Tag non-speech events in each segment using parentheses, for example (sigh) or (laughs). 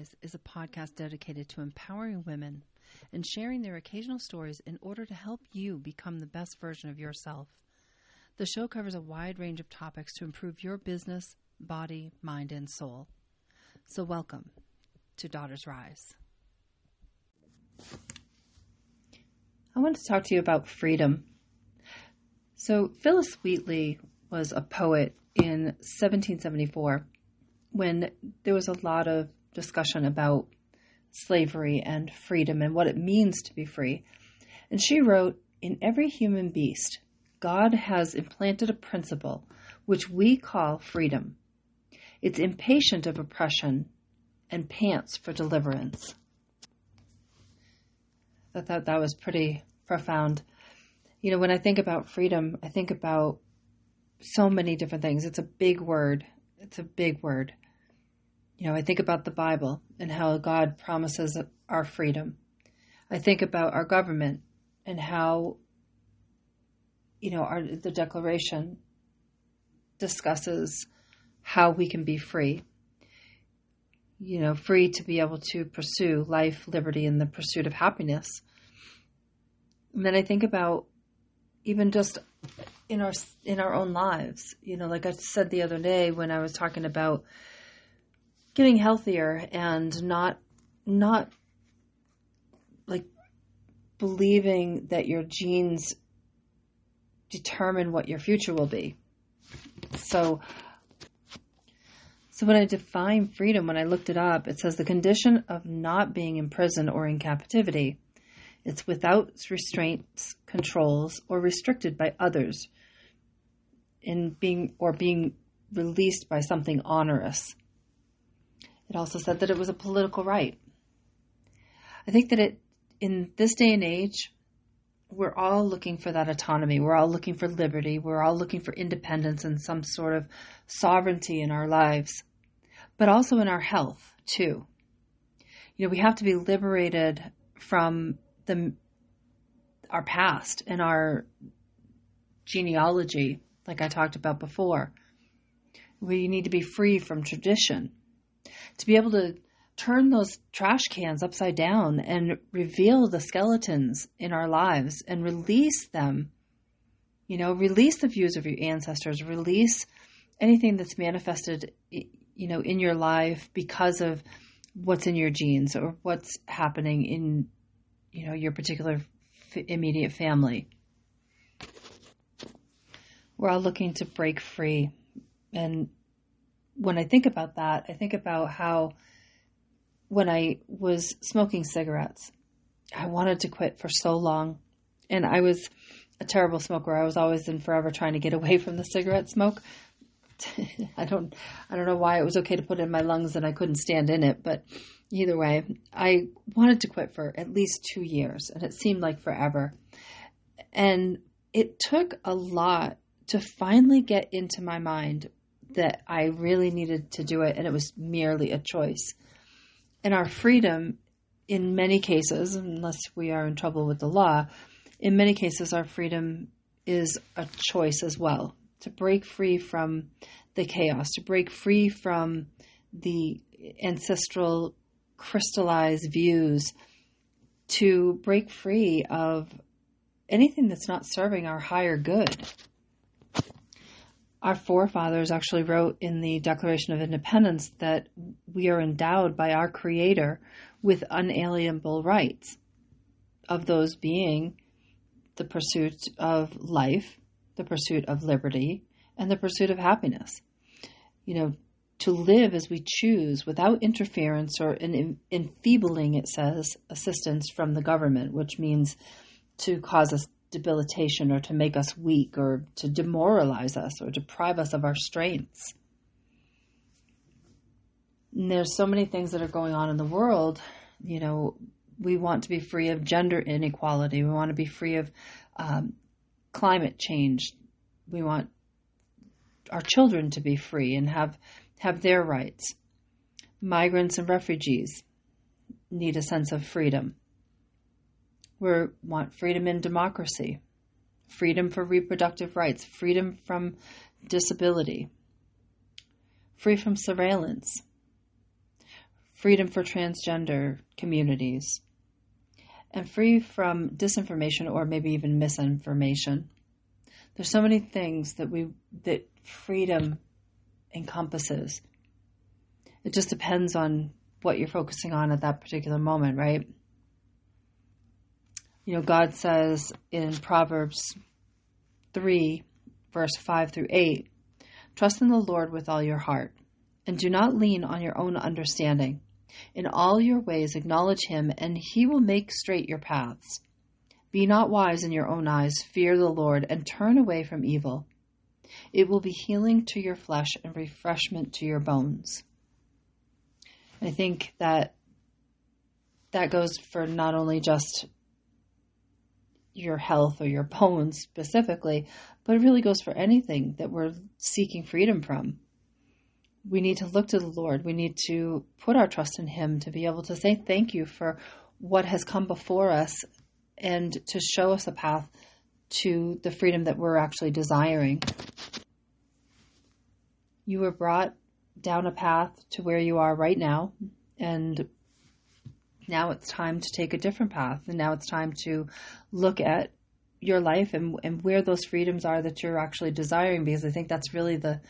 Rise is a podcast dedicated to empowering women and sharing their occasional stories in order to help you become the best version of yourself. The show covers a wide range of topics to improve your business, body, mind, and soul. So, welcome to Daughters Rise. I want to talk to you about freedom. So, Phillis Wheatley was a poet in 1774 when there was a lot of discussion about slavery and freedom and what it means to be free. And she wrote In every human beast, God has implanted a principle which we call freedom. It's impatient of oppression and pants for deliverance. I thought that was pretty profound. You know, when I think about freedom, I think about so many different things. It's a big word. It's a big word you know, I think about the Bible and how God promises our freedom. I think about our government and how, you know, our, the Declaration discusses how we can be free. You know, free to be able to pursue life, liberty, and the pursuit of happiness. And then I think about even just in our in our own lives. You know, like I said the other day when I was talking about getting healthier and not not like believing that your genes determine what your future will be. So so when I define freedom, when I looked it up, it says the condition of not being in prison or in captivity. It's without restraints, controls, or restricted by others in being or being released by something onerous. It also said that it was a political right. I think that it, in this day and age, we're all looking for that autonomy. We're all looking for liberty. We're all looking for independence and some sort of sovereignty in our lives, but also in our health, too. You know, we have to be liberated from the our past and our genealogy, like I talked about before. We need to be free from tradition to be able to turn those trash cans upside down and reveal the skeletons in our lives and release them. You know, release the views of your ancestors, release anything that's manifested, you know, in your life because of what's in your genes or what's happening in, you know, your particular immediate family. We're all looking to break free and when I think about that, I think about how when I was smoking cigarettes, I wanted to quit for so long. And I was a terrible smoker. I was always in forever trying to get away from the cigarette smoke. (laughs) I don't I don't know why it was okay to put it in my lungs and I couldn't stand in it, but either way, I wanted to quit for at least 2 years and it seemed like forever. And it took a lot to finally get into my mind that I really needed to do it and it was merely a choice. And our freedom, in many cases, unless we are in trouble with the law, in many cases, our freedom is a choice as well to break free from the chaos, to break free from the ancestral crystallized views, to break free of anything that's not serving our higher good our forefathers actually wrote in the Declaration of Independence that we are endowed by our Creator with unalienable rights, of those being the pursuit of life, the pursuit of liberty, and the pursuit of happiness. You know, to live as we choose without interference or enfeebling, it says, assistance from the government, which means to cause us debilitation or to make us weak or to demoralize us or deprive us of our strengths. And there's so many things that are going on in the world. You know, we want to be free of gender inequality. We want to be free of um, climate change. We want our children to be free and have have their rights. Migrants and refugees need a sense of freedom. We want freedom in democracy, freedom for reproductive rights, freedom from disability, free from surveillance, freedom for transgender communities, and free from disinformation or maybe even misinformation. There's so many things that we that freedom encompasses. It just depends on what you're focusing on at that particular moment, right? You know, God says in Proverbs 3, verse 5 through 8, Trust in the Lord with all your heart, and do not lean on your own understanding. In all your ways acknowledge him, and he will make straight your paths. Be not wise in your own eyes, fear the Lord, and turn away from evil. It will be healing to your flesh and refreshment to your bones. I think that that goes for not only just your health or your bones specifically, but it really goes for anything that we're seeking freedom from. We need to look to the Lord. We need to put our trust in Him to be able to say thank you for what has come before us and to show us a path to the freedom that we're actually desiring. You were brought down a path to where you are right now, and now it's time to take a different path. And now it's time to look at your life and, and where those freedoms are that you're actually desiring, because I think that's really the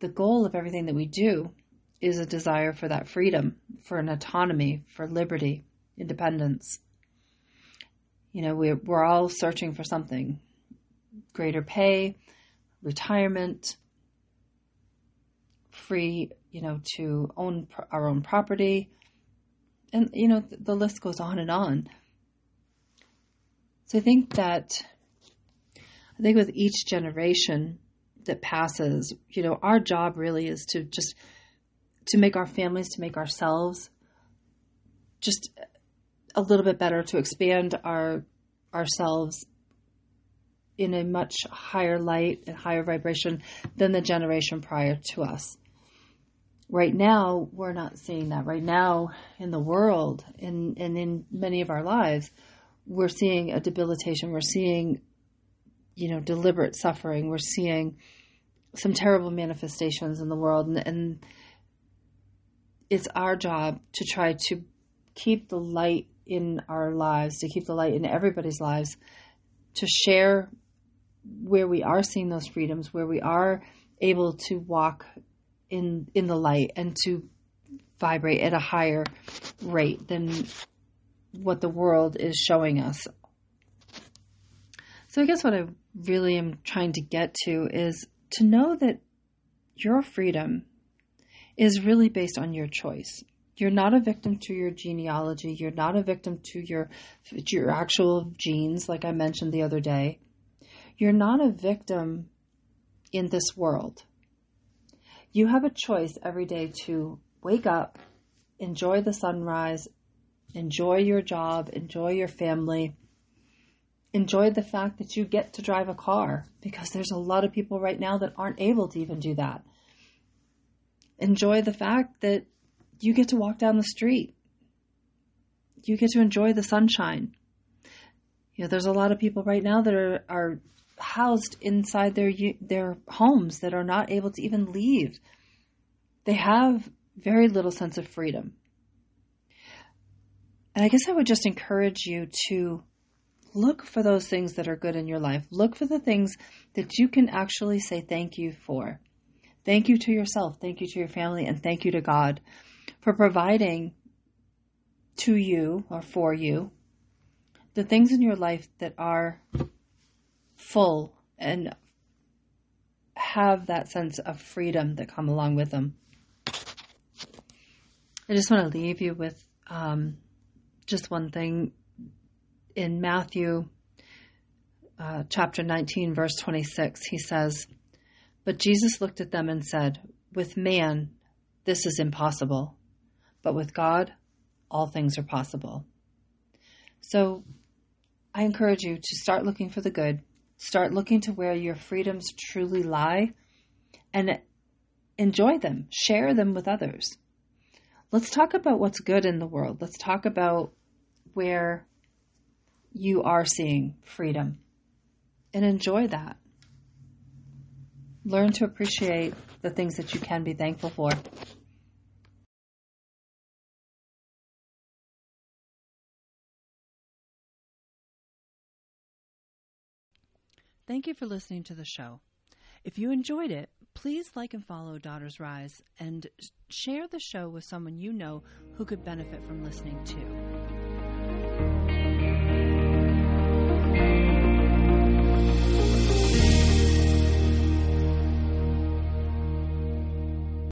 the goal of everything that we do is a desire for that freedom, for an autonomy, for liberty, independence. You know, we're, we're all searching for something greater pay, retirement, free, you know, to own our own property. And, you know, the list goes on and on. So I think that, I think with each generation that passes, you know, our job really is to just, to make our families, to make ourselves just a little bit better, to expand our, ourselves in a much higher light and higher vibration than the generation prior to us right now we're not seeing that. Right now in the world and, and in many of our lives we're seeing a debilitation. We're seeing you know deliberate suffering. We're seeing some terrible manifestations in the world. And, and it's our job to try to keep the light in our lives to keep the light in everybody's lives to share where we are seeing those freedoms where we are able to walk in in the light and to vibrate at a higher rate than what the world is showing us. So I guess what I really am trying to get to is to know that your freedom is really based on your choice. You're not a victim to your genealogy. You're not a victim to your your actual genes, like I mentioned the other day. You're not a victim in this world. You have a choice every day to wake up, enjoy the sunrise, enjoy your job, enjoy your family, enjoy the fact that you get to drive a car because there's a lot of people right now that aren't able to even do that. Enjoy the fact that you get to walk down the street. You get to enjoy the sunshine. You know, there's a lot of people right now that are, are housed inside their their homes that are not able to even leave. They have very little sense of freedom. And I guess I would just encourage you to look for those things that are good in your life. Look for the things that you can actually say thank you for. Thank you to yourself, thank you to your family, and thank you to God for providing to you or for you the things in your life that are full and have that sense of freedom that come along with them. I just want to leave you with um, just one thing. In Matthew uh, chapter 19, verse 26, he says, But Jesus looked at them and said, With man, this is impossible, but with God, all things are possible. So I encourage you to start looking for the good Start looking to where your freedoms truly lie and enjoy them, share them with others. Let's talk about what's good in the world. Let's talk about where you are seeing freedom and enjoy that. Learn to appreciate the things that you can be thankful for. Thank you for listening to the show. If you enjoyed it, please like and follow Daughters Rise and share the show with someone you know who could benefit from listening too.